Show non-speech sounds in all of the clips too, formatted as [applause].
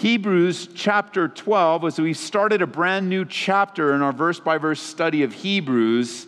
Hebrews chapter 12, as we started a brand new chapter in our verse by verse study of Hebrews.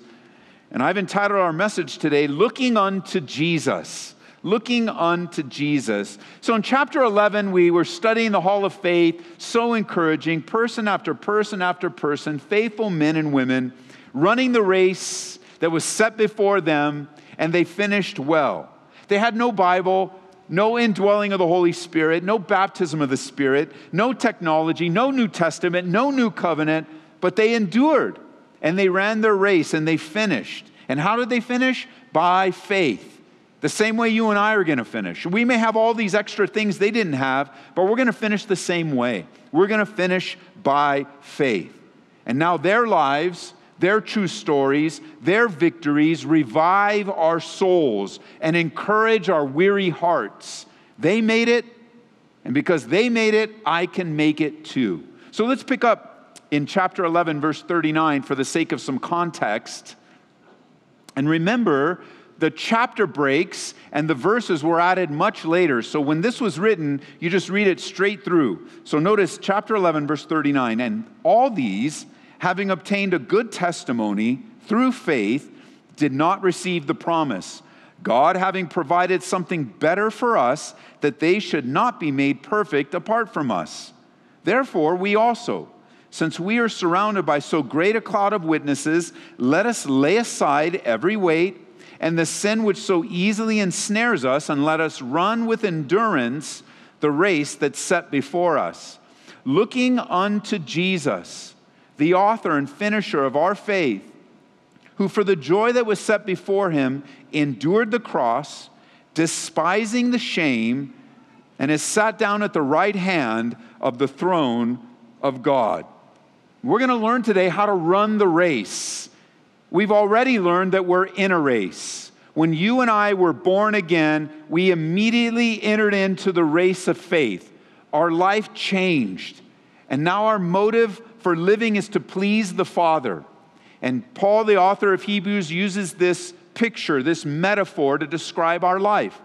And I've entitled our message today, Looking Unto Jesus. Looking unto Jesus. So in chapter 11, we were studying the Hall of Faith, so encouraging, person after person after person, faithful men and women, running the race that was set before them, and they finished well. They had no Bible, no indwelling of the Holy Spirit, no baptism of the Spirit, no technology, no New Testament, no new covenant, but they endured and they ran their race and they finished. And how did they finish? By faith. The same way you and I are going to finish. We may have all these extra things they didn't have, but we're going to finish the same way. We're going to finish by faith. And now their lives their true stories, their victories revive our souls and encourage our weary hearts. They made it, and because they made it, I can make it too. So let's pick up in chapter 11, verse 39, for the sake of some context. And remember, the chapter breaks and the verses were added much later. So when this was written, you just read it straight through. So notice chapter 11, verse 39. And all these having obtained a good testimony through faith, did not receive the promise. God having provided something better for us, that they should not be made perfect apart from us. Therefore, we also, since we are surrounded by so great a cloud of witnesses, let us lay aside every weight and the sin which so easily ensnares us, and let us run with endurance the race that's set before us, looking unto Jesus the author and finisher of our faith, who for the joy that was set before him endured the cross, despising the shame, and is sat down at the right hand of the throne of God. We're going to learn today how to run the race. We've already learned that we're in a race. When you and I were born again, we immediately entered into the race of faith. Our life changed. And now our motive for living is to please the Father. And Paul, the author of Hebrews, uses this picture, this metaphor to describe our life.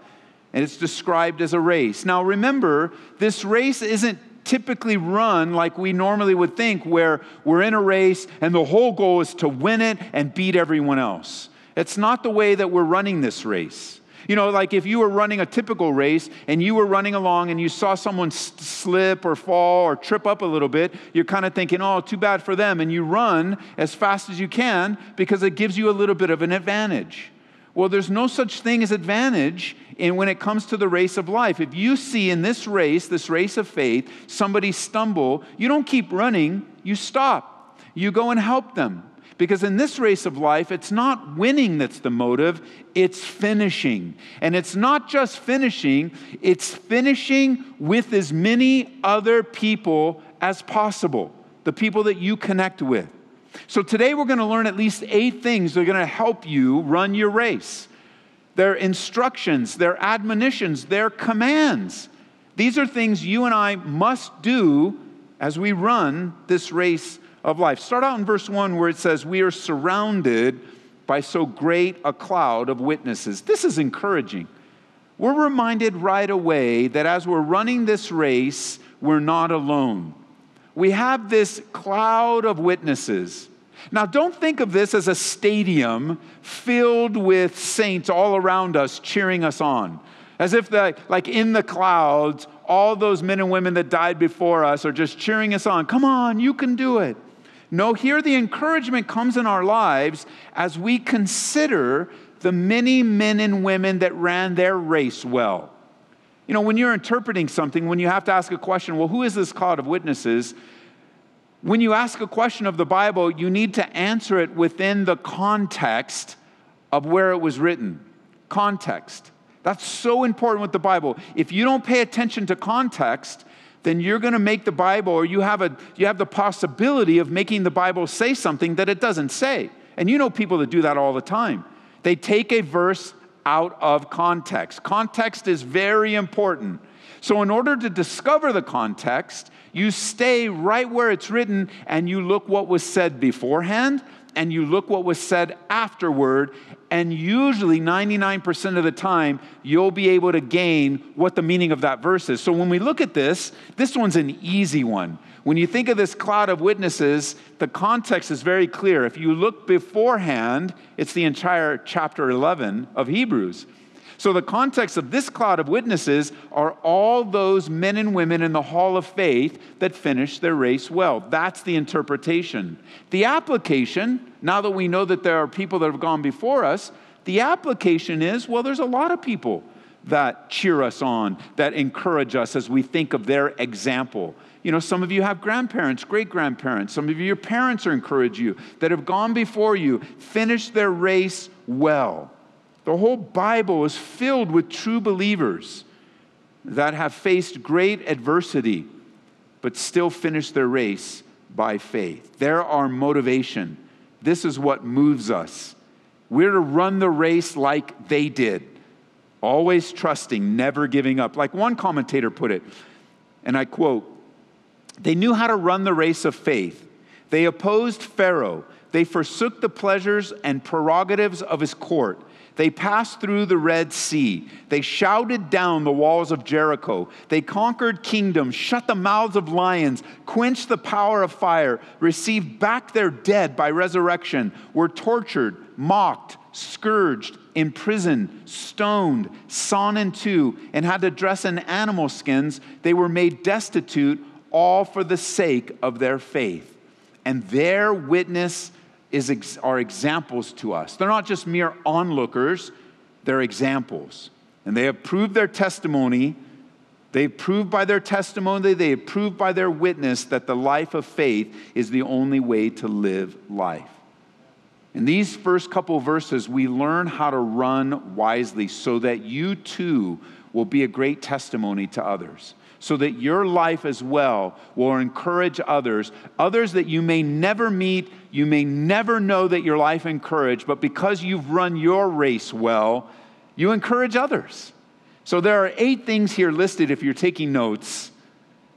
And it's described as a race. Now, remember, this race isn't typically run like we normally would think, where we're in a race and the whole goal is to win it and beat everyone else. It's not the way that we're running this race. You know, like if you were running a typical race and you were running along and you saw someone slip or fall or trip up a little bit, you're kind of thinking, oh, too bad for them. And you run as fast as you can because it gives you a little bit of an advantage. Well, there's no such thing as advantage in when it comes to the race of life. If you see in this race, this race of faith, somebody stumble, you don't keep running, you stop. You go and help them. Because in this race of life, it's not winning that's the motive, it's finishing. And it's not just finishing, it's finishing with as many other people as possible, the people that you connect with. So today we're going to learn at least eight things that are going to help you run your race. They're instructions, they're admonitions, they're commands. These are things you and I must do as we run this race of life. Start out in verse 1 where it says, We are surrounded by so great a cloud of witnesses. This is encouraging. We're reminded right away that as we're running this race, we're not alone. We have this cloud of witnesses. Now, don't think of this as a stadium filled with saints all around us cheering us on. As if, the, like in the clouds, all those men and women that died before us are just cheering us on. Come on, you can do it. No, here the encouragement comes in our lives as we consider the many men and women that ran their race well. You know, when you're interpreting something, when you have to ask a question, well, who is this cloud of witnesses? When you ask a question of the Bible, you need to answer it within the context of where it was written. Context. That's so important with the Bible. If you don't pay attention to context, then you're going to make the Bible, or you have, a, you have the possibility of making the Bible say something that it doesn't say. And you know people that do that all the time. They take a verse out of context. Context is very important. So, in order to discover the context, you stay right where it's written and you look what was said beforehand and you look what was said afterward, and usually 99% of the time, you'll be able to gain what the meaning of that verse is. So when we look at this, this one's an easy one. When you think of this cloud of witnesses, the context is very clear. If you look beforehand, it's the entire chapter 11 of Hebrews. So, the context of this cloud of witnesses are all those men and women in the hall of faith that finished their race well. That's the interpretation. The application, now that we know that there are people that have gone before us, the application is well, there's a lot of people that cheer us on, that encourage us as we think of their example. You know, some of you have grandparents, great grandparents. Some of you, your parents are encourage you that have gone before you, finished their race well. The whole Bible is filled with true believers that have faced great adversity, but still finished their race by faith. They're our motivation. This is what moves us. We're to run the race like they did, always trusting, never giving up. Like one commentator put it, and I quote, they knew how to run the race of faith. They opposed Pharaoh. They forsook the pleasures and prerogatives of his court. They passed through the Red Sea. They shouted down the walls of Jericho. They conquered kingdoms, shut the mouths of lions, quenched the power of fire, received back their dead by resurrection, were tortured, mocked, scourged, imprisoned, stoned, sawn in two, and had to dress in animal skins. They were made destitute, all for the sake of their faith. And their witness is, ex- are examples to us. They're not just mere onlookers, they're examples. And they have proved their testimony. They've proved by their testimony, they have proved by their witness that the life of faith is the only way to live life. In these first couple verses, we learn how to run wisely so that you too will be a great testimony to others so that your life as well will encourage others, others that you may never meet, you may never know that your life encouraged, but because you've run your race well, you encourage others. So there are eight things here listed if you're taking notes.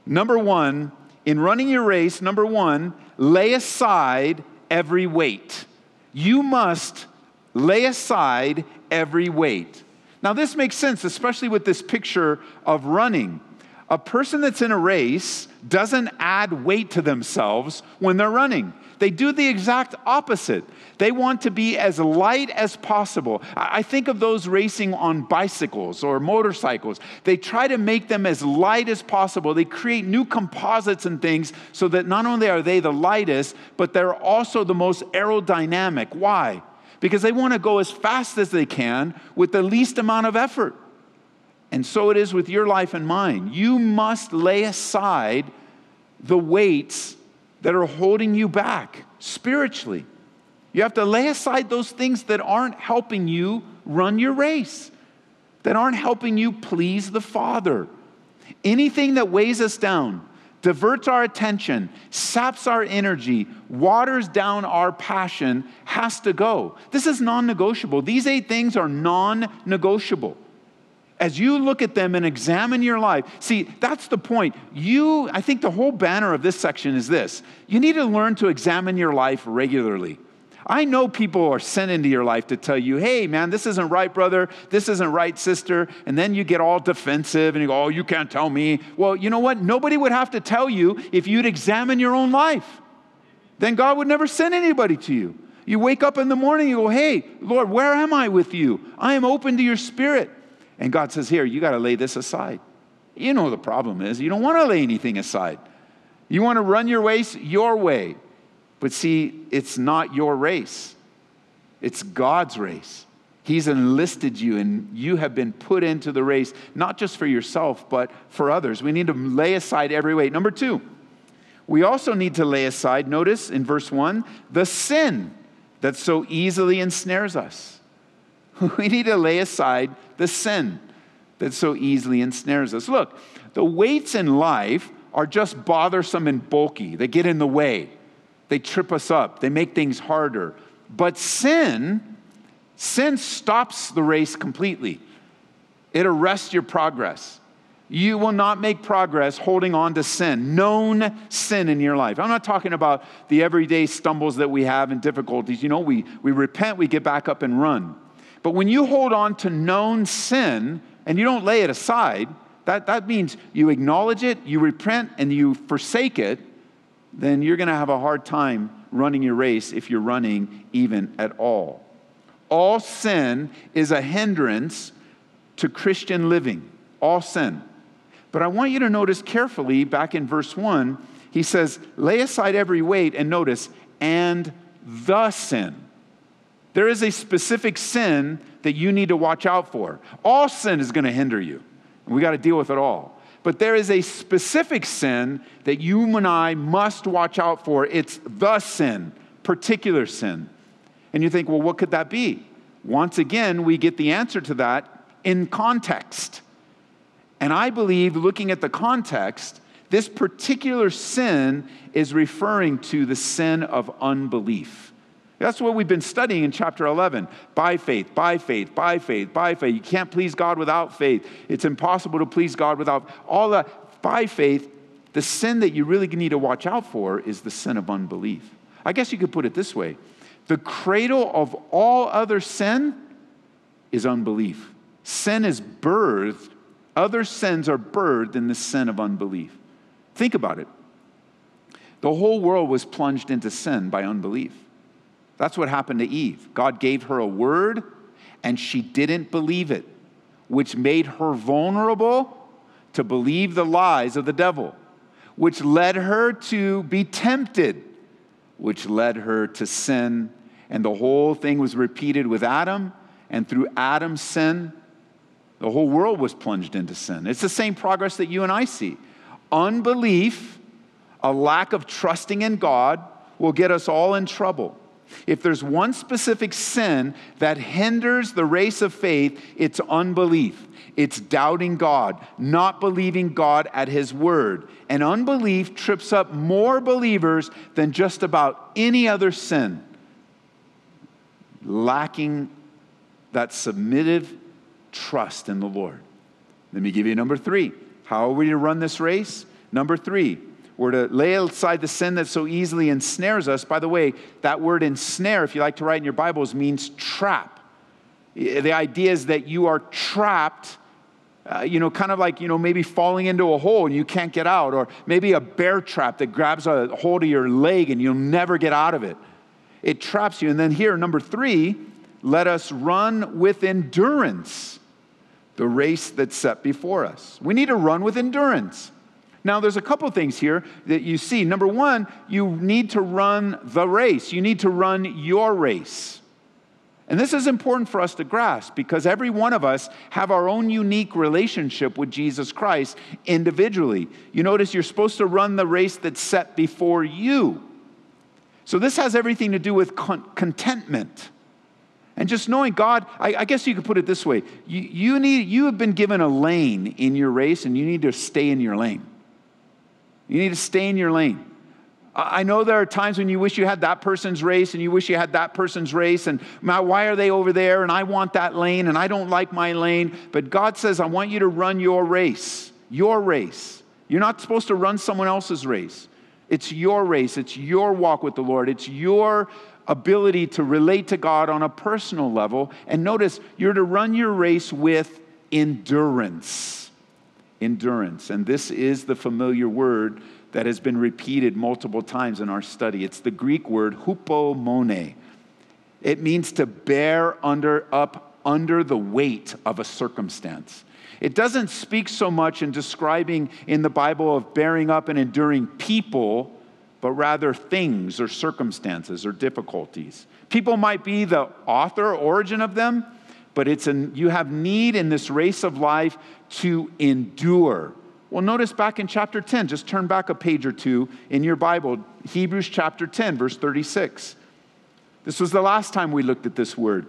Number one, in running your race, number one, lay aside every weight. You must lay aside every weight. Now, this makes sense, especially with this picture of running. A person that's in a race doesn't add weight to themselves when they're running. They do the exact opposite. They want to be as light as possible. I think of those racing on bicycles or motorcycles. They try to make them as light as possible. They create new composites and things so that not only are they the lightest, but they're also the most aerodynamic. Why? Because they want to go as fast as they can with the least amount of effort. And so it is with your life and mine. You must lay aside the weights that are holding you back spiritually. You have to lay aside those things that aren't helping you run your race, that aren't helping you please the Father. Anything that weighs us down, diverts our attention, saps our energy, waters down our passion has to go. This is non negotiable. These eight things are non negotiable as you look at them and examine your life, see, that's the point. You, I think the whole banner of this section is this you need to learn to examine your life regularly. I know people are sent into your life to tell you, hey, man, this isn't right, brother. This isn't right, sister. And then you get all defensive and you go, oh, you can't tell me. Well, you know what? Nobody would have to tell you if you'd examine your own life. Then God would never send anybody to you. You wake up in the morning, you go, hey, Lord, where am I with you? I am open to your spirit. And God says, Here, you got to lay this aside. You know the problem is you don't want to lay anything aside. You want to run your race your way. But see, it's not your race, it's God's race. He's enlisted you, and you have been put into the race, not just for yourself, but for others. We need to lay aside every weight. Number two, we also need to lay aside, notice in verse one, the sin that so easily ensnares us. [laughs] We need to lay aside the sin that so easily ensnares us. Look, the weights in life are just bothersome and bulky, they get in the way, they trip us up, they make things harder. But sin, sin stops the race completely. It arrests your progress. You will not make progress holding on to sin, known sin in your life. I'm not talking about the everyday stumbles that we have and difficulties. You know, we, we repent, we get back up and run. But when you hold on to known sin and you don't lay it aside, that, that means you acknowledge it, you repent, and you forsake it, then you're going to have a hard time running your race if you're running even at all. All sin is a hindrance to Christian living. All sin. But I want you to notice carefully back in verse 1, he says, lay aside every weight, and notice, and the sin. There is a specific sin that you need to watch out for. All sin is going to hinder you, and we got to deal with it all. But there is a specific sin that you and I must watch out for. It's the sin, particular sin. And you think, well, what could that be? Once again, we get the answer to that in context. And I believe, looking at the context, this particular sin is referring to the sin of unbelief. That's what we've been studying in chapter 11. By faith, by faith, by faith, by faith. You can't please God without faith. It's impossible to please God without all that. By faith, the sin that you really need to watch out for is the sin of unbelief. I guess you could put it this way the cradle of all other sin is unbelief. Sin is birthed other sins are birthed in the sin of unbelief. Think about it. The whole world was plunged into sin by unbelief. That's what happened to Eve. God gave her a word, and she didn't believe it, which made her vulnerable to believe the lies of the devil, which led her to be tempted, which led her to sin. And the whole thing was repeated with Adam, and through Adam's sin, the whole world was plunged into sin. It's the same progress that you and I see. Unbelief, a lack of trusting in God, will get us all in trouble. If there's one specific sin that hinders the race of faith, it's unbelief. It's doubting God, not believing God at His word. And unbelief trips up more believers than just about any other sin. Lacking that submissive trust in the Lord. Let me give you number three. How are we to run this race? Number three, we're to lay aside the sin that so easily ensnares us. By the way, that word ensnare, if you like to write in your Bibles, means trap. The idea is that you are trapped. Uh, you know, kind of like, you know, maybe falling into a hole and you can't get out, or maybe a bear trap that grabs a hold of your leg and you'll never get out of it. It traps you. And then here, number three, let us run with endurance the race that's set before us. We need to run with endurance. Now, there's a couple things here that you see. Number one, you need to run the race, you need to run your race. And this is important for us to grasp because every one of us have our own unique relationship with Jesus Christ individually. You notice you're supposed to run the race that's set before you. So this has everything to do with con- contentment. And just knowing God, I, I, guess you could put it this way you, you, need, you have been given a lane in your race, and you need to stay in your lane. You need to stay in your lane. I know there are times when you wish you had that person's race and you wish you had that person's race, and why are they over there? And I want that lane, and I don't like my lane. But God says, I want you to run your race, your race. You're not supposed to run someone else's race. It's your race, it's your walk with the Lord, it's your ability to relate to God on a personal level. And notice, you're to run your race with endurance. Endurance. And this is the familiar word that has been repeated multiple times in our study. It's the Greek word hupomone. It means to bear under up under the weight of a circumstance. It doesn't speak so much in describing in the Bible of bearing up and enduring people but rather things or circumstances or difficulties. People might be the author, origin of them, but it's an, you have need in this race of life to endure. Well, notice back in chapter 10, just turn back a page or two in your Bible, Hebrews chapter 10, verse 36. This was the last time we looked at this word.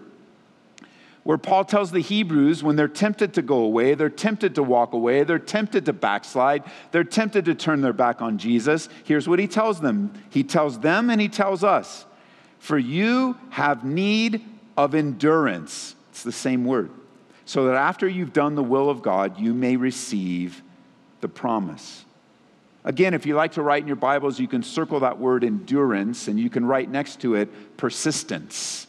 where Paul tells the Hebrews when they're tempted to go away, they're tempted to walk away, they're tempted to backslide, they're tempted to turn their back on Jesus. Here's what he tells them He tells them and he tells us For you have need of endurance. It's the same word. So that after you've done the will of God, you may receive the promise. Again, if you like to write in your Bibles, you can circle that word endurance and you can write next to it persistence.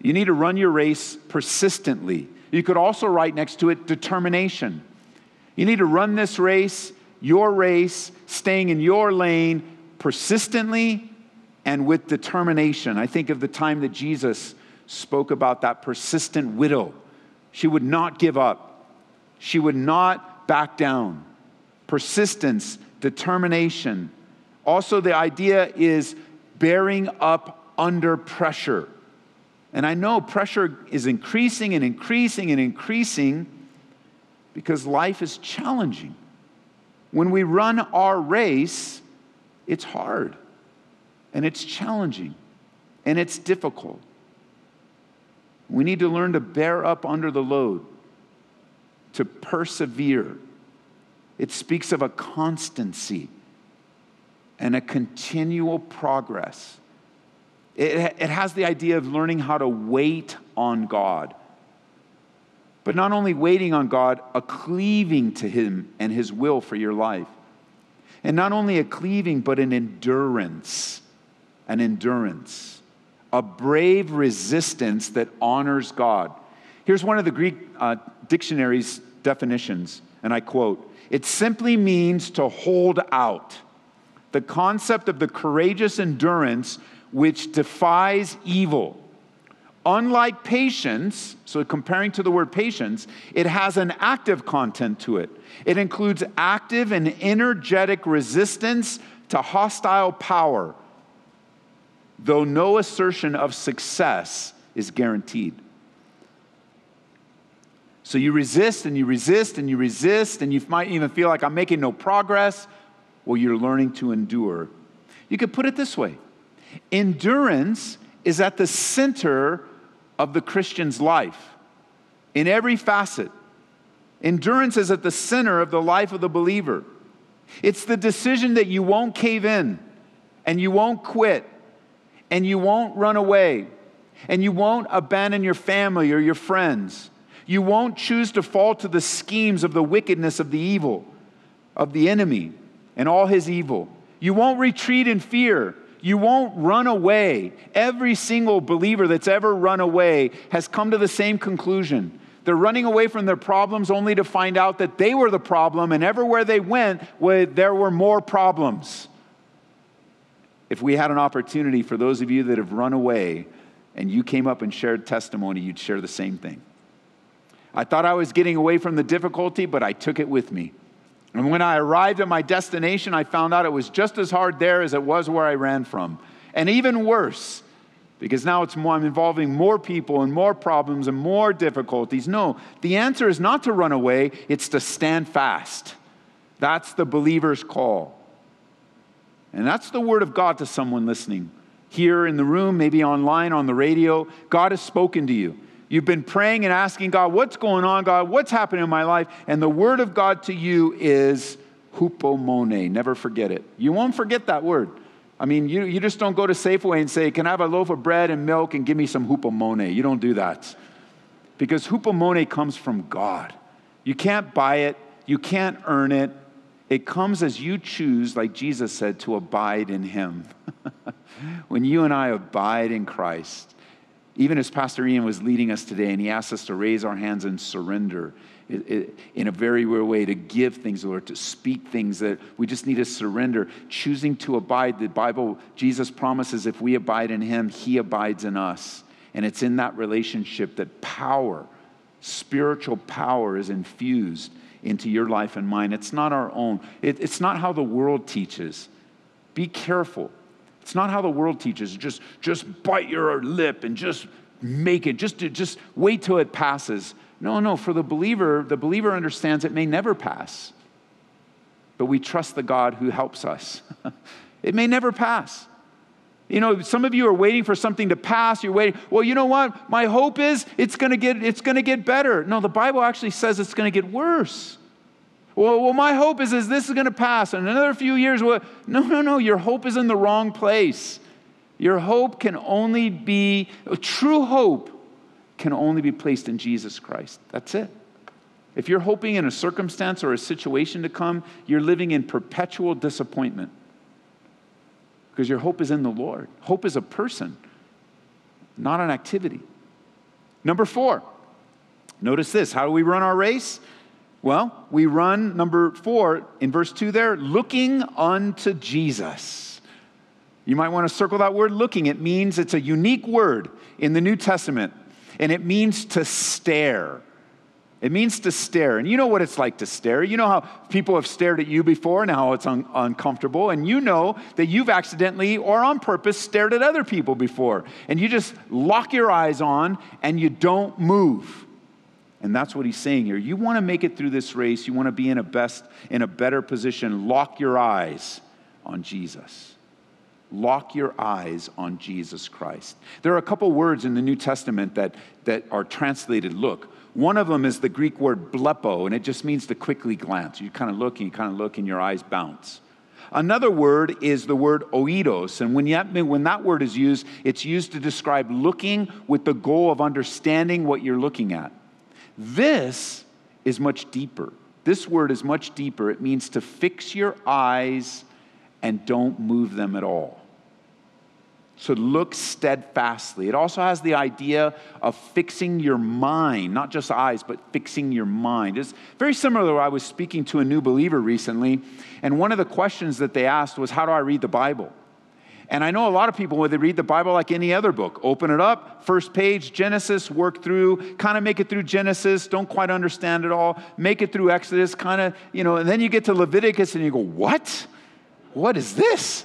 You need to run your race persistently. You could also write next to it determination. You need to run this race, your race, staying in your lane persistently and with determination. I think of the time that Jesus spoke about that persistent widow. She would not give up, she would not back down. Persistence, determination. Also, the idea is bearing up under pressure. And I know pressure is increasing and increasing and increasing because life is challenging. When we run our race, it's hard and it's challenging and it's difficult. We need to learn to bear up under the load, to persevere. It speaks of a constancy and a continual progress. It, it has the idea of learning how to wait on God. But not only waiting on God, a cleaving to Him and His will for your life. And not only a cleaving, but an endurance. An endurance. A brave resistance that honors God. Here's one of the Greek uh, dictionary's definitions, and I quote It simply means to hold out. The concept of the courageous endurance which defies evil. Unlike patience, so comparing to the word patience, it has an active content to it. It includes active and energetic resistance to hostile power, though no assertion of success is guaranteed. So you resist and you resist and you resist, and you might even feel like I'm making no progress. Well, you're learning to endure. You could put it this way Endurance is at the center of the Christian's life in every facet. Endurance is at the center of the life of the believer. It's the decision that you won't cave in and you won't quit and you won't run away and you won't abandon your family or your friends. You won't choose to fall to the schemes of the wickedness of the evil, of the enemy and all his evil. You won't retreat in fear you won't run away. Every single believer that's ever run away has come to the same conclusion. They're running away from their problems only to find out that they were the problem, and everywhere they went, there were more problems. If we had an opportunity for those of you that have run away and you came up and shared testimony, you'd share the same thing. I thought I was getting away from the difficulty, but I took it with me. And when I arrived at my destination, I found out it was just as hard there as it was where I ran from. And even worse, because now it's more, I'm involving more people and more problems and more difficulties. No, the answer is not to run away, it's to stand fast. That's the believer's call. And that's the word of God to someone listening here in the room, maybe online, on the radio. God has spoken to you. You've been praying and asking God, what's going on, God? What's happening in my life? And the word of God to you is hupomone. Never forget it. You won't forget that word. I mean, you, you just don't go to Safeway and say, Can I have a loaf of bread and milk and give me some hupomone? You don't do that. Because hupomone comes from God. You can't buy it, you can't earn it. It comes as you choose, like Jesus said, to abide in Him. [laughs] when you and I abide in Christ, even as Pastor Ian was leading us today, and he asked us to raise our hands and surrender it, it, in a very real way, to give things, or to speak things that we just need to surrender. Choosing to abide, the Bible, Jesus promises if we abide in him, he abides in us. And it's in that relationship that power, spiritual power, is infused into your life and mine. It's not our own, it, it's not how the world teaches. Be careful. It's not how the world teaches. Just, just bite your lip and just make it. Just, just wait till it passes. No, no. For the believer, the believer understands it may never pass. But we trust the God who helps us. [laughs] it may never pass. You know, some of you are waiting for something to pass. You're waiting. Well, you know what? My hope is it's going to get it's going to get better. No, the Bible actually says it's going to get worse. Well, well, my hope is, is this is going to pass in another few years. Well, no, no, no. Your hope is in the wrong place. Your hope can only be true hope can only be placed in Jesus Christ. That's it. If you're hoping in a circumstance or a situation to come, you're living in perpetual disappointment because your hope is in the Lord. Hope is a person, not an activity. Number four, notice this how do we run our race? Well, we run, number four, in verse two there, looking unto Jesus. You might want to circle that word looking. It means it's a unique word in the New Testament, and it means to stare. It means to stare. And you know what it's like to stare. You know how people have stared at you before and how it's un- uncomfortable. And you know that you've accidentally or on purpose stared at other people before. And you just lock your eyes on and you don't move. And that's what he's saying here. You want to make it through this race, you want to be in a best in a better position, lock your eyes on Jesus. Lock your eyes on Jesus Christ. There are a couple words in the New Testament that, that are translated look. One of them is the Greek word blepo, and it just means to quickly glance. You kind of look and you kind of look and your eyes bounce. Another word is the word oidos, and when, when that word is used, it's used to describe looking with the goal of understanding what you're looking at. This is much deeper. This word is much deeper. It means to fix your eyes and don't move them at all. So look steadfastly. It also has the idea of fixing your mind, not just eyes, but fixing your mind. It's very similar. to I was speaking to a new believer recently, and one of the questions that they asked was, How do I read the Bible? And I know a lot of people, when they read the Bible like any other book, open it up, first page, Genesis, work through, kind of make it through Genesis, don't quite understand it all, make it through Exodus, kind of, you know, and then you get to Leviticus and you go, What? What is this?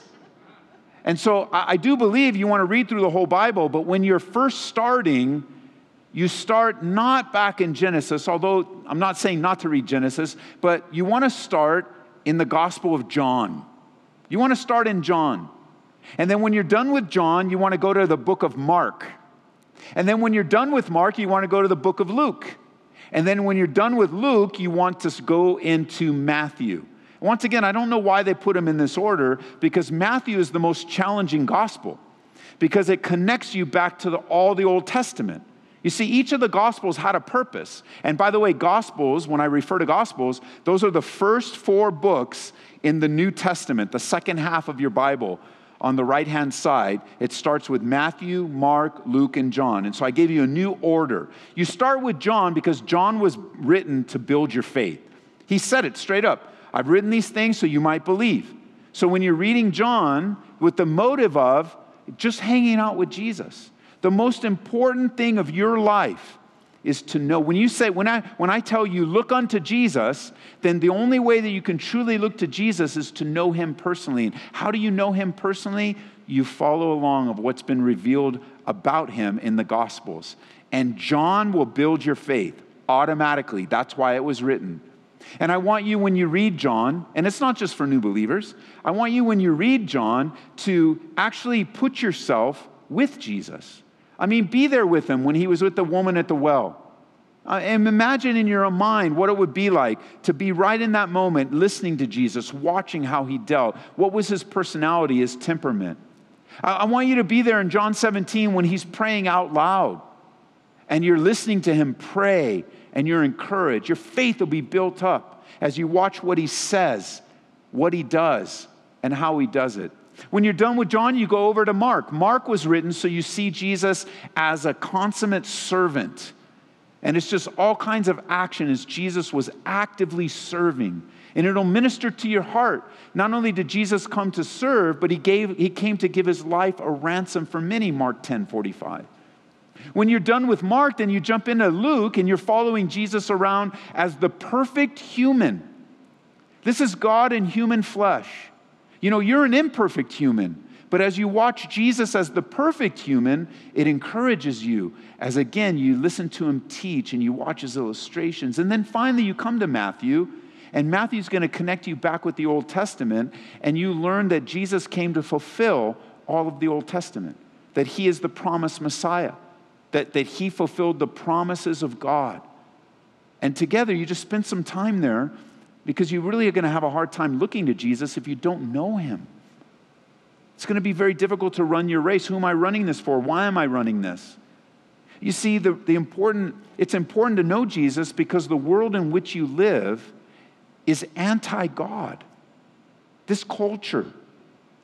And so I, do believe you want to read through the whole Bible, but when you're first starting, you start not back in Genesis, although I'm not saying not to read Genesis, but you want to start in the Gospel of John. You want to start in John. And then when you're done with John, you want to go to the book of Mark. And then when you're done with Mark, you want to go to the book of Luke. And then when you're done with Luke, you want to go into Matthew. Once again, I don't know why they put them in this order because Matthew is the most challenging gospel because it connects you back to the, all the Old Testament. You see, each of the Gospels had a purpose. And by the way, Gospels, when I refer to Gospels, those are the first four books in the New Testament, the second half of your Bible. On the right hand side, it starts with Matthew, Mark, Luke, and John. And so I gave you a new order. You start with John because John was written to build your faith. He said it straight up I've written these things so you might believe. So when you're reading John with the motive of just hanging out with Jesus, the most important thing of your life is to know. When you say when i when i tell you look unto jesus then the only way that you can truly look to jesus is to know him personally. And how do you know him personally? You follow along of what's been revealed about him in the gospels. And john will build your faith automatically. That's why it was written and I want you, when you read John, and it's not just for new believers, I want you, when you read John, to actually put yourself with Jesus. I mean, be there with him when he was with the woman at the well. Uh, and imagine in your own mind what it would be like to be right in that moment listening to Jesus, watching how he dealt. What was his personality, his temperament? I, I want you to be there in John 17 when he's praying out loud and you're listening to him pray and you're encouraged. Your faith will be built up as you watch what he says, what he does, and how he does it. When you're done with John, you go over to Mark. Mark was written so you see Jesus as a consummate servant. And it's just all kinds of action as Jesus was actively serving. And it'll minister to your heart. Not only did Jesus come to serve, but he, gave, he came to give his life a ransom for many, Mark 10 45. When you're done with Mark, then you jump into Luke and you're following Jesus around as the perfect human. This is God in human flesh. You know, you're an imperfect human, but as you watch Jesus as the perfect human, it encourages you as again you listen to him teach and you watch his illustrations. And then finally you come to Matthew, and Matthew's going to connect you back with the Old Testament, and you learn that Jesus came to fulfill all of the Old Testament, that he is the promised Messiah, that, that he fulfilled the promises of God. And together, you just spend some time there because you really are going to have a hard time looking to Jesus if you don't know him. It's going to be very difficult to run your race. Who am I running this for? Why am I running this? You see, the, the important, it's important to know Jesus because the world in which you live is anti God. This culture,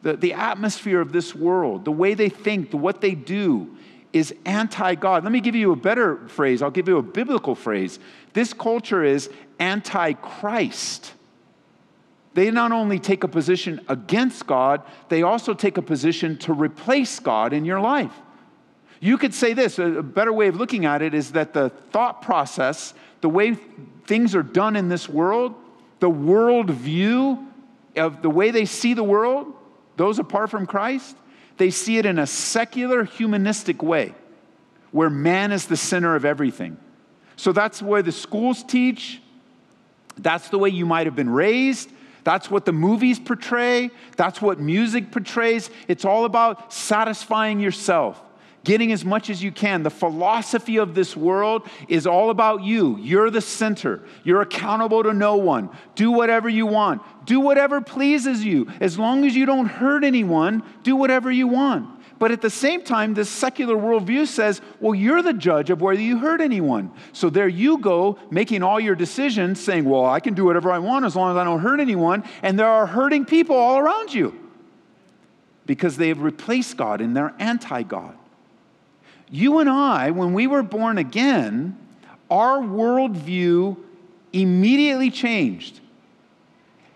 the, the atmosphere of this world, the way they think, the, what they do, is anti God. Let me give you a better phrase. I'll give you a biblical phrase. This culture is anti Christ. They not only take a position against God, they also take a position to replace God in your life. You could say this a better way of looking at it is that the thought process, the way things are done in this world, the world view of the way they see the world, those apart from Christ, they see it in a secular, humanistic way where man is the center of everything. So that's where the schools teach. That's the way you might have been raised. That's what the movies portray. That's what music portrays. It's all about satisfying yourself getting as much as you can. The philosophy of this world is all about you. You're the center. You're accountable to no one. Do whatever you want. Do whatever pleases you. As long as you don't hurt anyone, do whatever you want. But at the same time, this secular worldview says, well, you're the judge of whether you hurt anyone. So there you go, making all your decisions, saying, well, I can do whatever I want as long as I don't hurt anyone. And there are hurting people all around you because they have replaced God and they're anti God. You and I, when we were born again, our worldview immediately changed.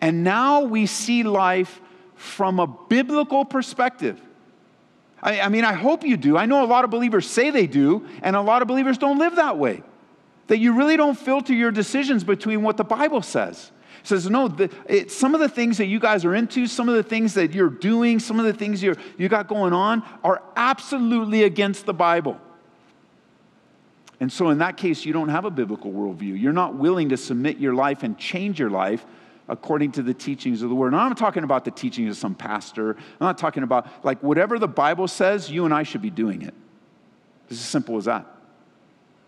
And now we see life from a biblical perspective. I, I, mean, I hope you do. I know a lot of believers say they do, and a lot of believers don't live that way. That you really don't filter your decisions between what the Bible says says, no, the, it, some of the things that you guys are into, some of the things that you're doing, some of the things you you got going on are absolutely against the Bible. And so, in that case, you don't have a biblical worldview. You're not willing to submit your life and change your life according to the teachings of the word. Now, I'm not talking about the teachings of some pastor. I'm not talking about, like, whatever the Bible says, you and I should be doing it. It's as simple as that.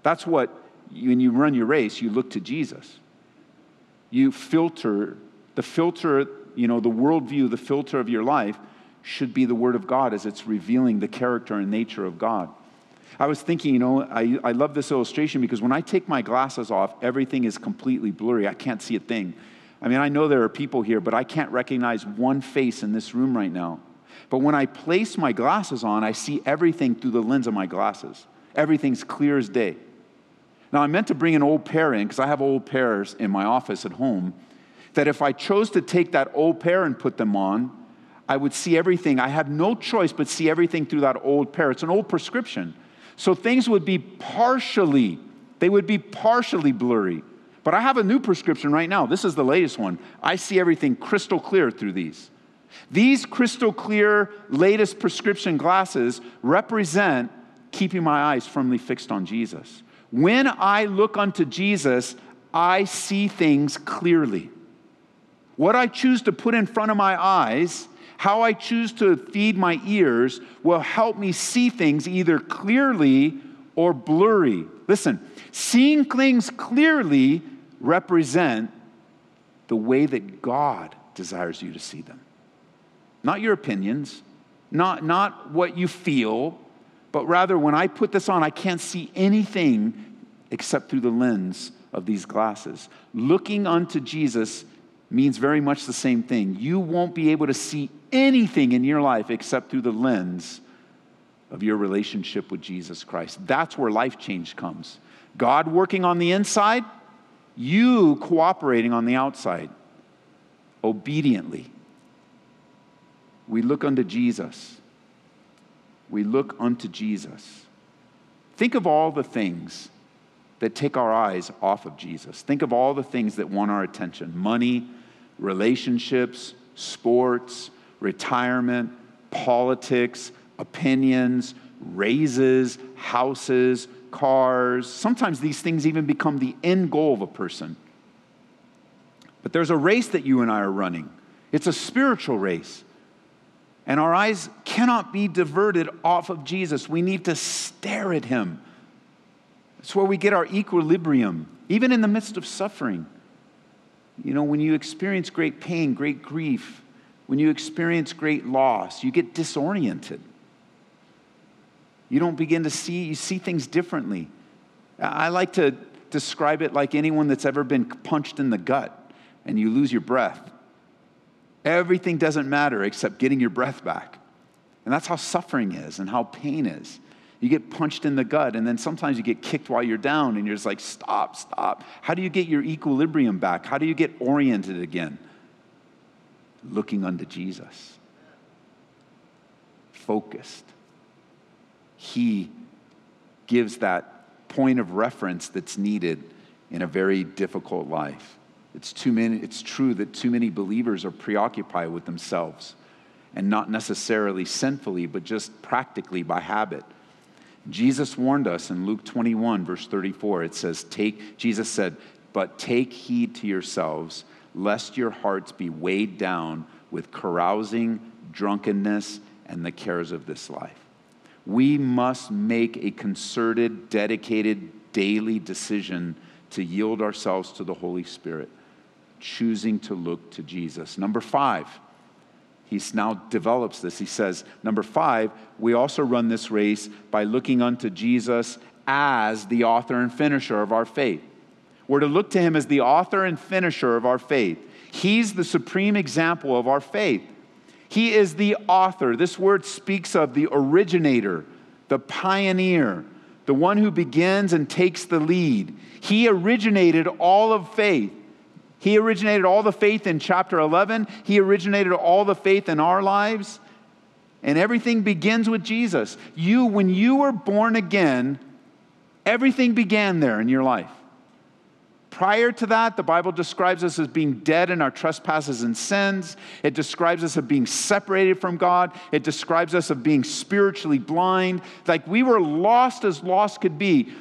That's what, when you run your race, you look to Jesus you filter, the filter, you know, the worldview, the filter of your life should be the Word of God as it's revealing the character and nature of God. I was thinking, you know, I, I love this illustration because when I take my glasses off, everything is completely blurry. I can't see a thing. I mean, I know there are people here, but I can't recognize one face in this room right now. But when I place my glasses on, I see everything through the lens of my glasses. Everything's clear as day. Now, I meant to bring an old pair in because I have old pairs in my office at home. That if I chose to take that old pair and put them on, I would see everything. I had no choice but see everything through that old pair. It's an old prescription. So things would be partially, they would be partially blurry. But I have a new prescription right now. This is the latest one. I see everything crystal clear through these. These crystal clear latest prescription glasses represent keeping my eyes firmly fixed on Jesus. When I look unto Jesus, I see things clearly. What I choose to put in front of my eyes, how I choose to feed my ears, will help me see things either clearly or blurry. Listen, seeing things clearly represent the way that God desires you to see them. Not your opinions, not, not what you feel, but rather, when I put this on, I can't see anything except through the lens of these glasses. Looking unto Jesus means very much the same thing. You won't be able to see anything in your life except through the lens of your relationship with Jesus Christ. That's where life change comes. God working on the inside, you cooperating on the outside, obediently. We look unto Jesus we look unto Jesus. Think of all the things that take our eyes off of Jesus. Think of all the things that want our attention money, relationships, sports, retirement, politics, opinions, raises, houses, cars. Sometimes these things even become the end goal of a person. But there's a race that you and I are running, it's a spiritual race. And our eyes cannot be diverted off of Jesus. We need to stare at him. It's where we get our equilibrium, even in the midst of suffering. You know, when you experience great pain, great grief, when you experience great loss, you get disoriented. You don't begin to see, you see things differently. I like to describe it like anyone that's ever been punched in the gut and you lose your breath. Everything doesn't matter except getting your breath back. And that's how suffering is and how pain is. You get punched in the gut, and then sometimes you get kicked while you're down, and you're just like, stop, stop. How do you get your equilibrium back? How do you get oriented again? Looking unto Jesus, focused. He gives that point of reference that's needed in a very difficult life. It's, too many, it's true that too many believers are preoccupied with themselves and not necessarily sinfully, but just practically by habit. Jesus warned us in Luke 21, verse 34. It says, Take, Jesus said, But take heed to yourselves, lest your hearts be weighed down with carousing, drunkenness, and the cares of this life. We must make a concerted, dedicated, daily decision to yield ourselves to the Holy Spirit choosing to look to Jesus. Number five, he now develops this. He says, number five, we also run this race by looking unto Jesus as the author and finisher of our faith. We're to look to him as the author and finisher of our faith. He's the supreme example of our faith. He is the author. This word speaks of the originator, the pioneer, the one who begins and takes the lead. He originated all of faith. He originated all the faith in chapter 11. He originated all the faith in our lives. And everything begins with Jesus. You, when you were born again, everything began there in your life. Prior to that, the Bible describes us as being dead in our trespasses and sins. It describes us as being separated from God. It describes us as being spiritually blind. Like we were lost as lost could be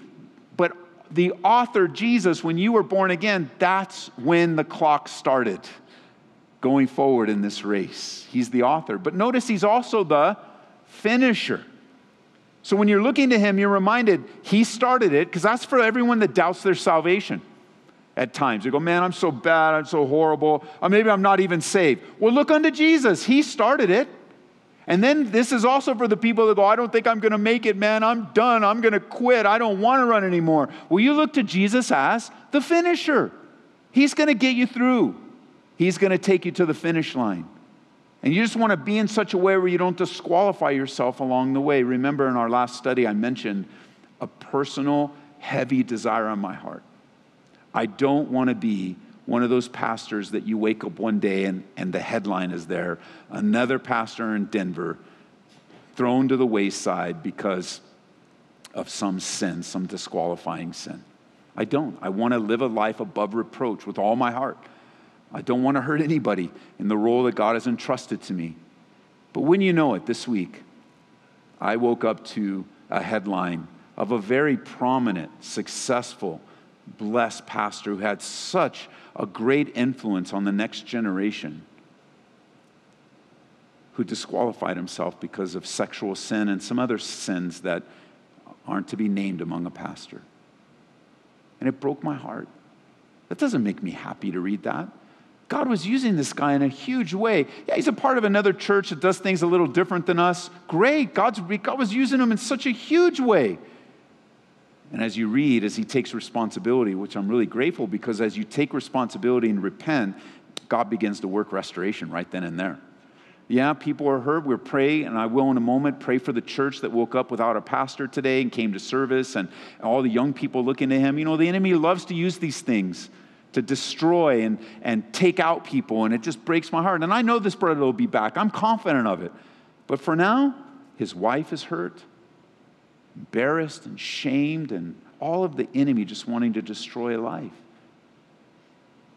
the author, Jesus, when you were born again, that's when the clock started going forward in this race. He's the author. But notice he's also the finisher. So when you're looking to him, you're reminded he started it, because that's for everyone that doubts their salvation at times. They go, Man, I'm so bad, I'm so horrible, or maybe I'm not even saved. Well, look unto Jesus. He started it. And then this is also for the people that go, I don't think I'm going to make it, man. I'm done. I'm going to quit. I don't want to run anymore. Well, you look to Jesus as the finisher. He's going to get you through, He's going to take you to the finish line. And you just want to be in such a way where you don't disqualify yourself along the way. Remember, in our last study, I mentioned a personal, heavy desire on my heart. I don't want to be one of those pastors that you wake up one day and, and the headline is there another pastor in Denver thrown to the wayside because of some sin, some disqualifying sin. I don't. I want to live a life above reproach with all my heart. I don't want to hurt anybody in the role that God has entrusted to me. But when you know it, this week, I woke up to a headline of a very prominent, successful, blessed pastor who had such a great influence on the next generation who disqualified himself because of sexual sin and some other sins that aren't to be named among a pastor. And it broke my heart. That doesn't make me happy to read that. God was using this guy in a huge way. Yeah, he's a part of another church that does things a little different than us. Great. God's, God was using him in such a huge way. And as you read, as he takes responsibility, which I'm really grateful because as you take responsibility and repent, God begins to work restoration right then and there. Yeah, people are hurt. We're praying, and I will in a moment pray for the church that woke up without a pastor today and came to service, and all the young people looking to him. You know, the enemy loves to use these things to destroy and, and take out people, and it just breaks my heart. And I know this brother will be back. I'm confident of it. But for now, his wife is hurt embarrassed and shamed, and all of the enemy just wanting to destroy life.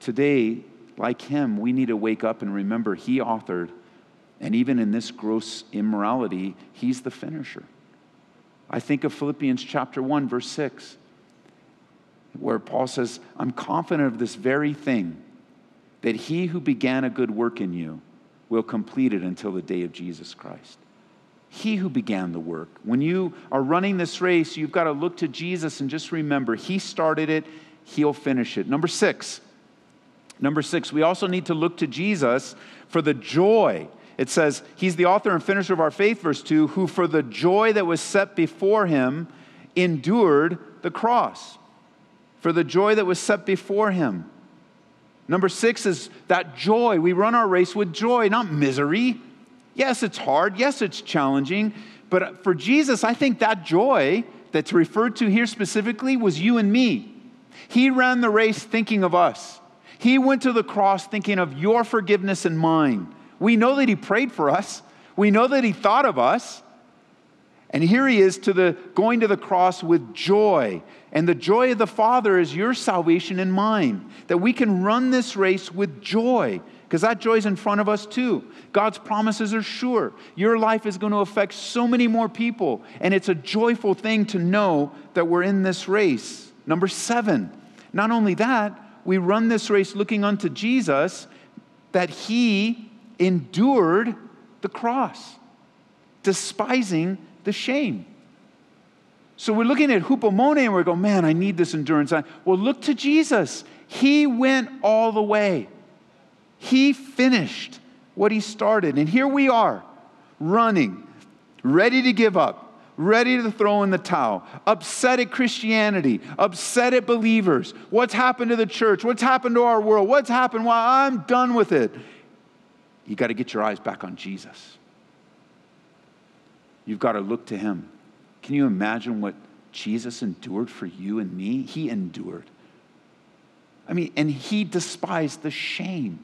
Today, like him, we need to wake up and remember he authored, and even in this gross immorality, he's the finisher. I think of Philippians chapter 1, verse 6, where Paul says, I'm confident of this very thing, that he who began a good work in you will complete it until the day of Jesus Christ. He who began the work. When you are running this race, you've got to look to Jesus and just remember, He started it, He'll finish it. Number six, number six, we also need to look to Jesus for the joy. It says, He's the author and finisher of our faith, verse 2, who for the joy that was set before Him endured the cross. For the joy that was set before Him. Number six is that joy. We run our race with joy, not misery. Yes, it's hard. Yes, it's challenging. But for Jesus, I think that joy that's referred to here specifically was you and me. He ran the race thinking of us. He went to the cross thinking of your forgiveness and mine. We know that He prayed for us, we know that He thought of us. And here he is to the going to the cross with joy. And the joy of the Father is your salvation and mine. That we can run this race with joy because that joy is in front of us too. God's promises are sure. Your life is going to affect so many more people, and it's a joyful thing to know that we're in this race. Number seven, not only that, we run this race looking unto Jesus, that he endured the cross, despising the shame. So we're looking at hupomone and we're going, man, I need this endurance. Well, look to Jesus. He went all the way. He finished what he started. And here we are, running, ready to give up, ready to throw in the towel, upset at Christianity, upset at believers. What's happened to the church? What's happened to our world? What's happened? Well, I'm done with it. You got to get your eyes back on Jesus. You've got to look to him. Can you imagine what Jesus endured for you and me? He endured. I mean, and he despised the shame.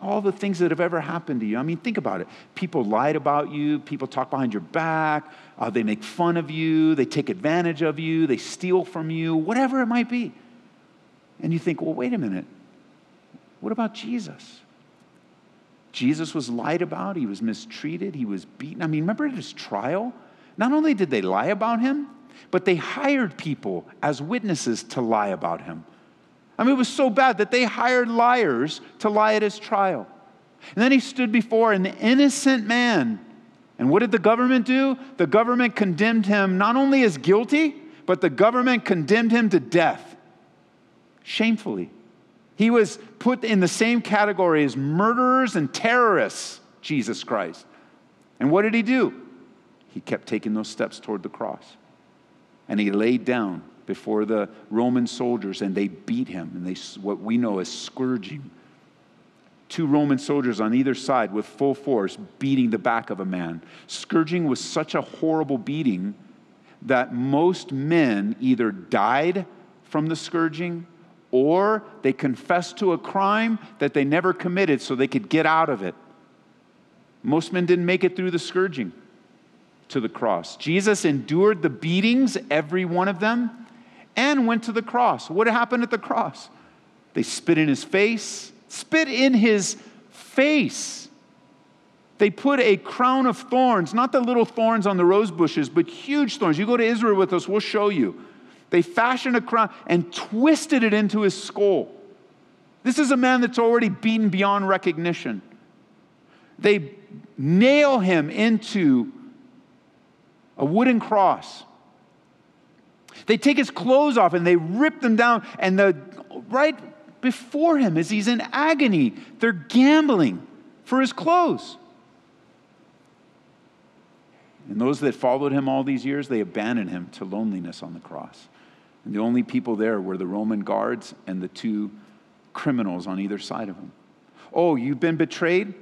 All the things that have ever happened to you. I mean, think about it. People lied about you, people talk behind your back, uh, they make fun of you, they take advantage of you, they steal from you, whatever it might be. And you think, well, wait a minute. What about Jesus? Jesus was lied about, he was mistreated, he was beaten. I mean, remember at his trial? Not only did they lie about him, but they hired people as witnesses to lie about him. I mean, it was so bad that they hired liars to lie at his trial. And then he stood before an innocent man. And what did the government do? The government condemned him not only as guilty, but the government condemned him to death. Shamefully. He was put in the same category as murderers and terrorists, Jesus Christ. And what did he do? He kept taking those steps toward the cross. And he laid down before the Roman soldiers and they beat him, and they, what we know as scourging. Two Roman soldiers on either side with full force beating the back of a man. Scourging was such a horrible beating that most men either died from the scourging or they confessed to a crime that they never committed so they could get out of it. Most men didn't make it through the scourging to the cross. Jesus endured the beatings, every one of them, and went to the cross. What happened at the cross? They spit in his face, spit in his face. They put a crown of thorns, not the little thorns on the rose bushes, but huge thorns. You go to Israel with us, we'll show you they fashioned a crown and twisted it into his skull. This is a man that's already beaten beyond recognition. They nail him into a wooden cross. They take his clothes off and they rip them down, and the, right before him, as he's in agony, they're gambling for his clothes. And those that followed him all these years, they abandoned him to loneliness on the cross. And the only people there were the Roman guards and the two criminals on either side of him. Oh, you've been betrayed?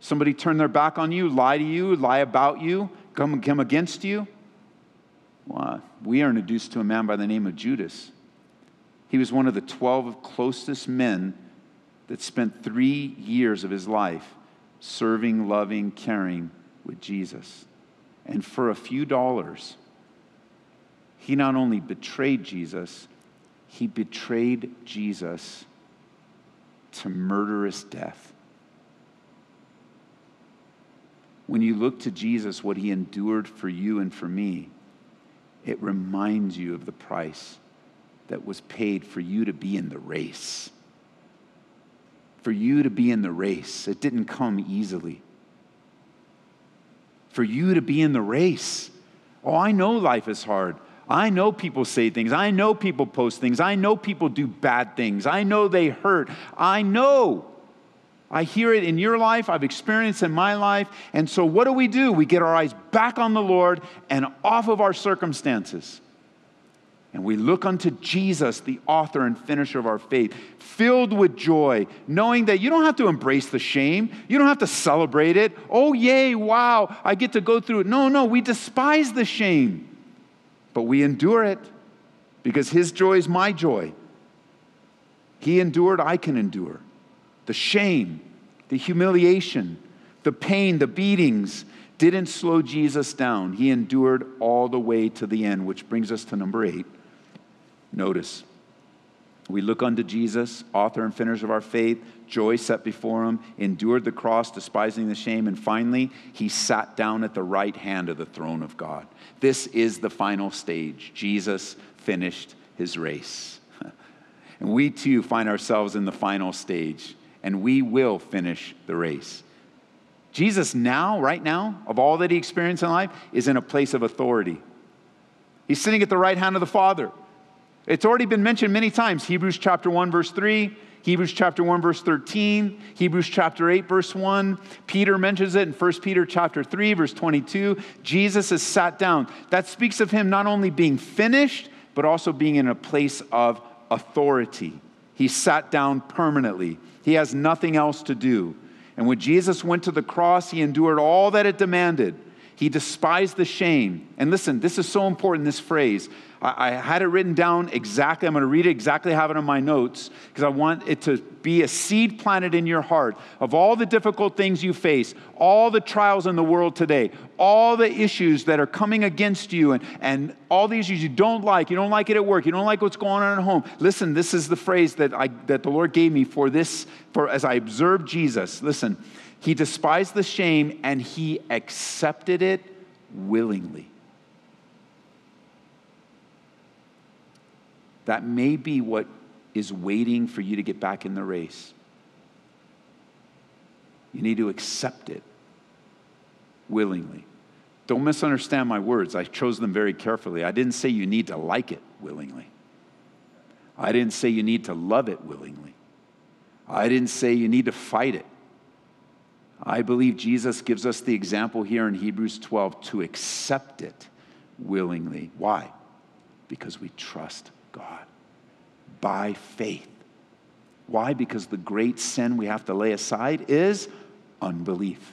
Somebody turned their back on you, lie to you, lie about you, come, come against you? Well, we are introduced to a man by the name of Judas. He was one of the 12 closest men that spent three years of his life serving, loving, caring with Jesus. And for a few dollars, he not only betrayed Jesus, he betrayed Jesus to murderous death. When you look to Jesus, what he endured for you and for me, it reminds you of the price that was paid for you to be in the race. for you to be in the race. It didn't come easily. For you to be in the race. Oh, I know life is hard. I know people say things. I know people post things. I know people do bad things. I know they hurt. I know. I hear it in your life. I've experienced in my life. And so, what do we do? We get our eyes back on the Lord and off of our circumstances. And we look unto Jesus, the author and finisher of our faith, filled with joy, knowing that you don't have to embrace the shame. You don't have to celebrate it. Oh, yay, wow, I get to go through it. No, no, we despise the shame, but we endure it because His joy is my joy. He endured, I can endure. The shame, the humiliation, the pain, the beatings didn't slow Jesus down. He endured all the way to the end, which brings us to number eight Notice, we look unto Jesus, author and finisher of our faith, joy set before him, endured the cross, despising the shame, and finally, he sat down at the right hand of the throne of God. This is the final stage. Jesus finished his race. [laughs] And we too find ourselves in the final stage, and we will finish the race. Jesus, now, right now, of all that he experienced in life, is in a place of authority. He's sitting at the right hand of the Father. It's already been mentioned many times Hebrews chapter 1, verse 3. Hebrews chapter 1 verse 13, Hebrews chapter 8 verse 1. Peter mentions it in 1 Peter chapter 3 verse 22. Jesus is sat down. That speaks of him not only being finished, but also being in a place of authority. He sat down permanently. He has nothing else to do. And when Jesus went to the cross, he endured all that it demanded. He despised the shame. And listen, this is so important, this phrase. I, I had it written down exactly. I'm going to read it exactly, have it on my notes, because I want it to be a seed planted in your heart of all the difficult things you face, all the trials in the world today, all the issues that are coming against you, and, and all the issues you don't like. You don't like it at work. You don't like what's going on at home. Listen, this is the phrase that, I, that the Lord gave me for this, for as I observed Jesus. Listen. He despised the shame and he accepted it willingly. That may be what is waiting for you to get back in the race. You need to accept it willingly. Don't misunderstand my words. I chose them very carefully. I didn't say you need to like it willingly. I didn't say you need to love it willingly. I didn't say you need to fight it. I believe Jesus gives us the example here in Hebrews 12 to accept it willingly. Why? Because we trust God by faith. Why? Because the great sin we have to lay aside is unbelief.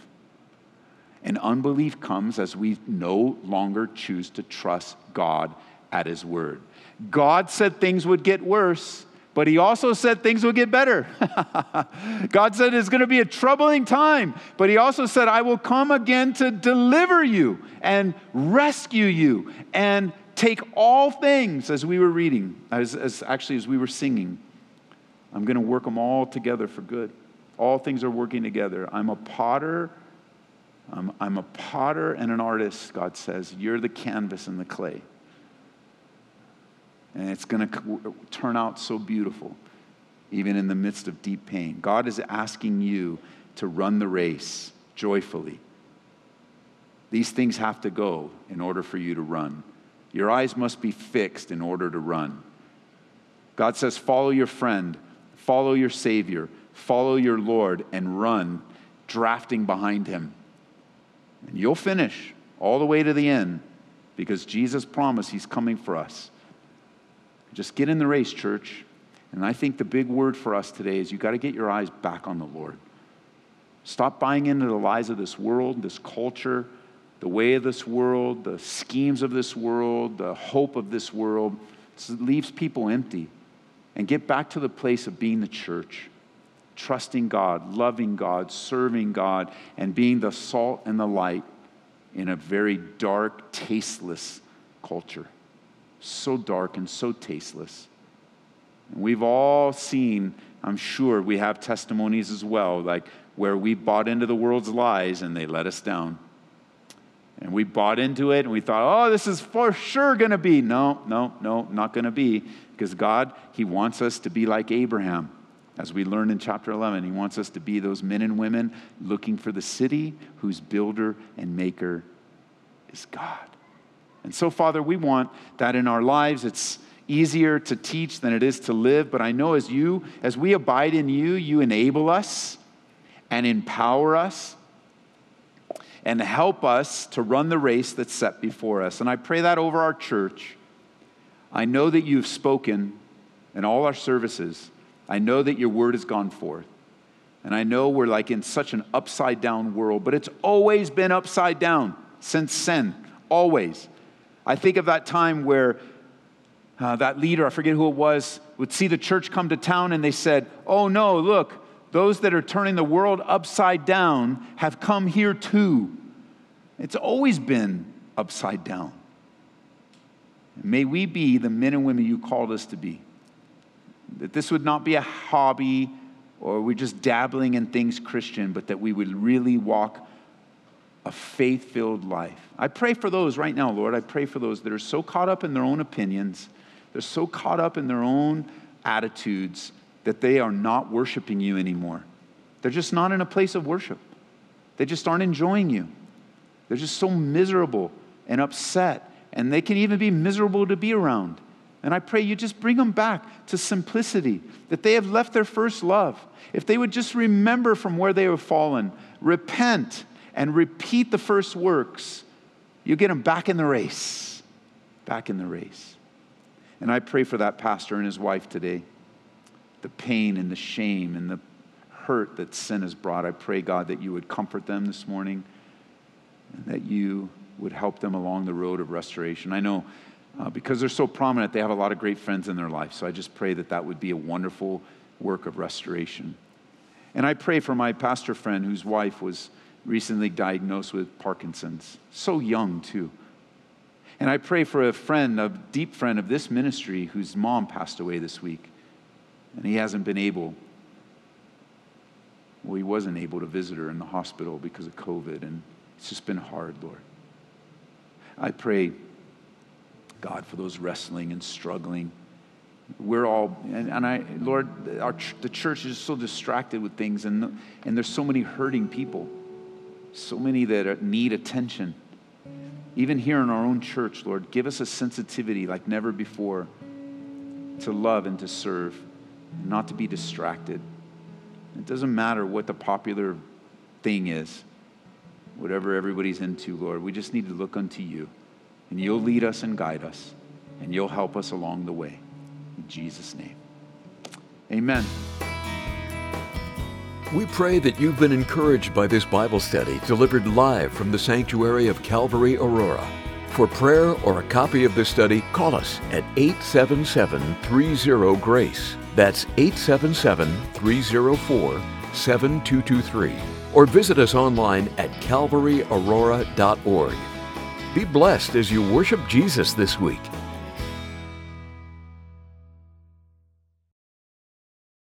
And unbelief comes as we no longer choose to trust God at His word. God said things would get worse. But he also said things would get better. [laughs] God said it's going to be a troubling time, but he also said, I will come again to deliver you and rescue you and take all things, as we were reading, as, as actually as we were singing. I'm going to work them all together for good. All things are working together. I'm a potter. I'm, I'm a potter and an artist, God says. You're the canvas and the clay and it's going to turn out so beautiful, even in the midst of deep pain. God is asking you to run the race joyfully. These things have to go in order for you to run. Your eyes must be fixed in order to run. God says, follow your friend, follow your Savior, follow your Lord, and run, drafting behind him. And you'll finish all the way to the end because Jesus promised he's coming for us. Just get in the race, church. And I think the big word for us today is you got to get your eyes back on the Lord. Stop buying into the lies of this world, this culture, the way of this world, the schemes of this world, the hope of this world. Leaves people empty. And get back to the place of being the church, trusting God, loving God, serving God, and being the salt and the light in a very dark, tasteless culture so dark and so tasteless. And we've all seen, I'm sure we have testimonies as well, like where we bought into the world's lies and they let us down. And we bought into it and we thought, oh, this is for sure going to be. No, no, no, not going to be. Because God, He wants us to be like Abraham. As we learn in chapter 11, he wants us to be those men and women looking for the city whose builder and maker is God. And so, Father, we want that in our lives. It's easier to teach than it is to live, but I know as you, as we abide in you, you enable us and empower us and help us to run the race that's set before us. And I pray that over our church. I know that you've spoken in all our services. I know that your word has gone forth. And I know we're like in such an upside down world, but it's always been upside down since sin, always. I think of that time where uh, that leader, I forget who it was, would see the church come to town and they said, Oh no, look, those that are turning the world upside down have come here too. It's always been upside down. May we be the men and women you called us to be. That this would not be a hobby or we're just dabbling in things Christian, but that we would really walk a faith filled life. I pray for those right now, Lord. I pray for those that are so caught up in their own opinions, they're so caught up in their own attitudes that they are not worshiping you anymore. They're just not in a place of worship. They just aren't enjoying you. They're just so miserable and upset, and they can even be miserable to be around. And I pray you just bring them back to simplicity, that they have left their first love. If they would just remember from where they have fallen, repent, and repeat the first works, you get them back in the race. Back in the race. And I pray for that pastor and his wife today. The pain and the shame and the hurt that sin has brought. I pray, God, that you would comfort them this morning and that you would help them along the road of restoration. I know uh, because they're so prominent, they have a lot of great friends in their life. So I just pray that that would be a wonderful work of restoration. And I pray for my pastor friend whose wife was recently diagnosed with Parkinson's, so young too. And I pray for a friend, a deep friend of this ministry, whose mom passed away this week. And he hasn't been able, well, he wasn't able to visit her in the hospital because of COVID. And it's just been hard, Lord. I pray God, for those wrestling and struggling. We're all, and, and I, Lord, our, the church is so distracted with things, and, and there's so many hurting people, so many that need attention. Even here in our own church, Lord, give us a sensitivity like never before to love and to serve, not to be distracted. It doesn't matter what the popular thing is, whatever everybody's into, Lord. We just need to look unto you and you'll lead us and guide us, and you'll help us along the way. In Jesus' name. Amen. We pray that you've been encouraged by this Bible study delivered live from the sanctuary of Calvary Aurora. For prayer or a copy of this study, call us at 877 30 GRACE. That's 877 304 7223. Or visit us online at calvaryaurora.org. Be blessed as you worship Jesus this week.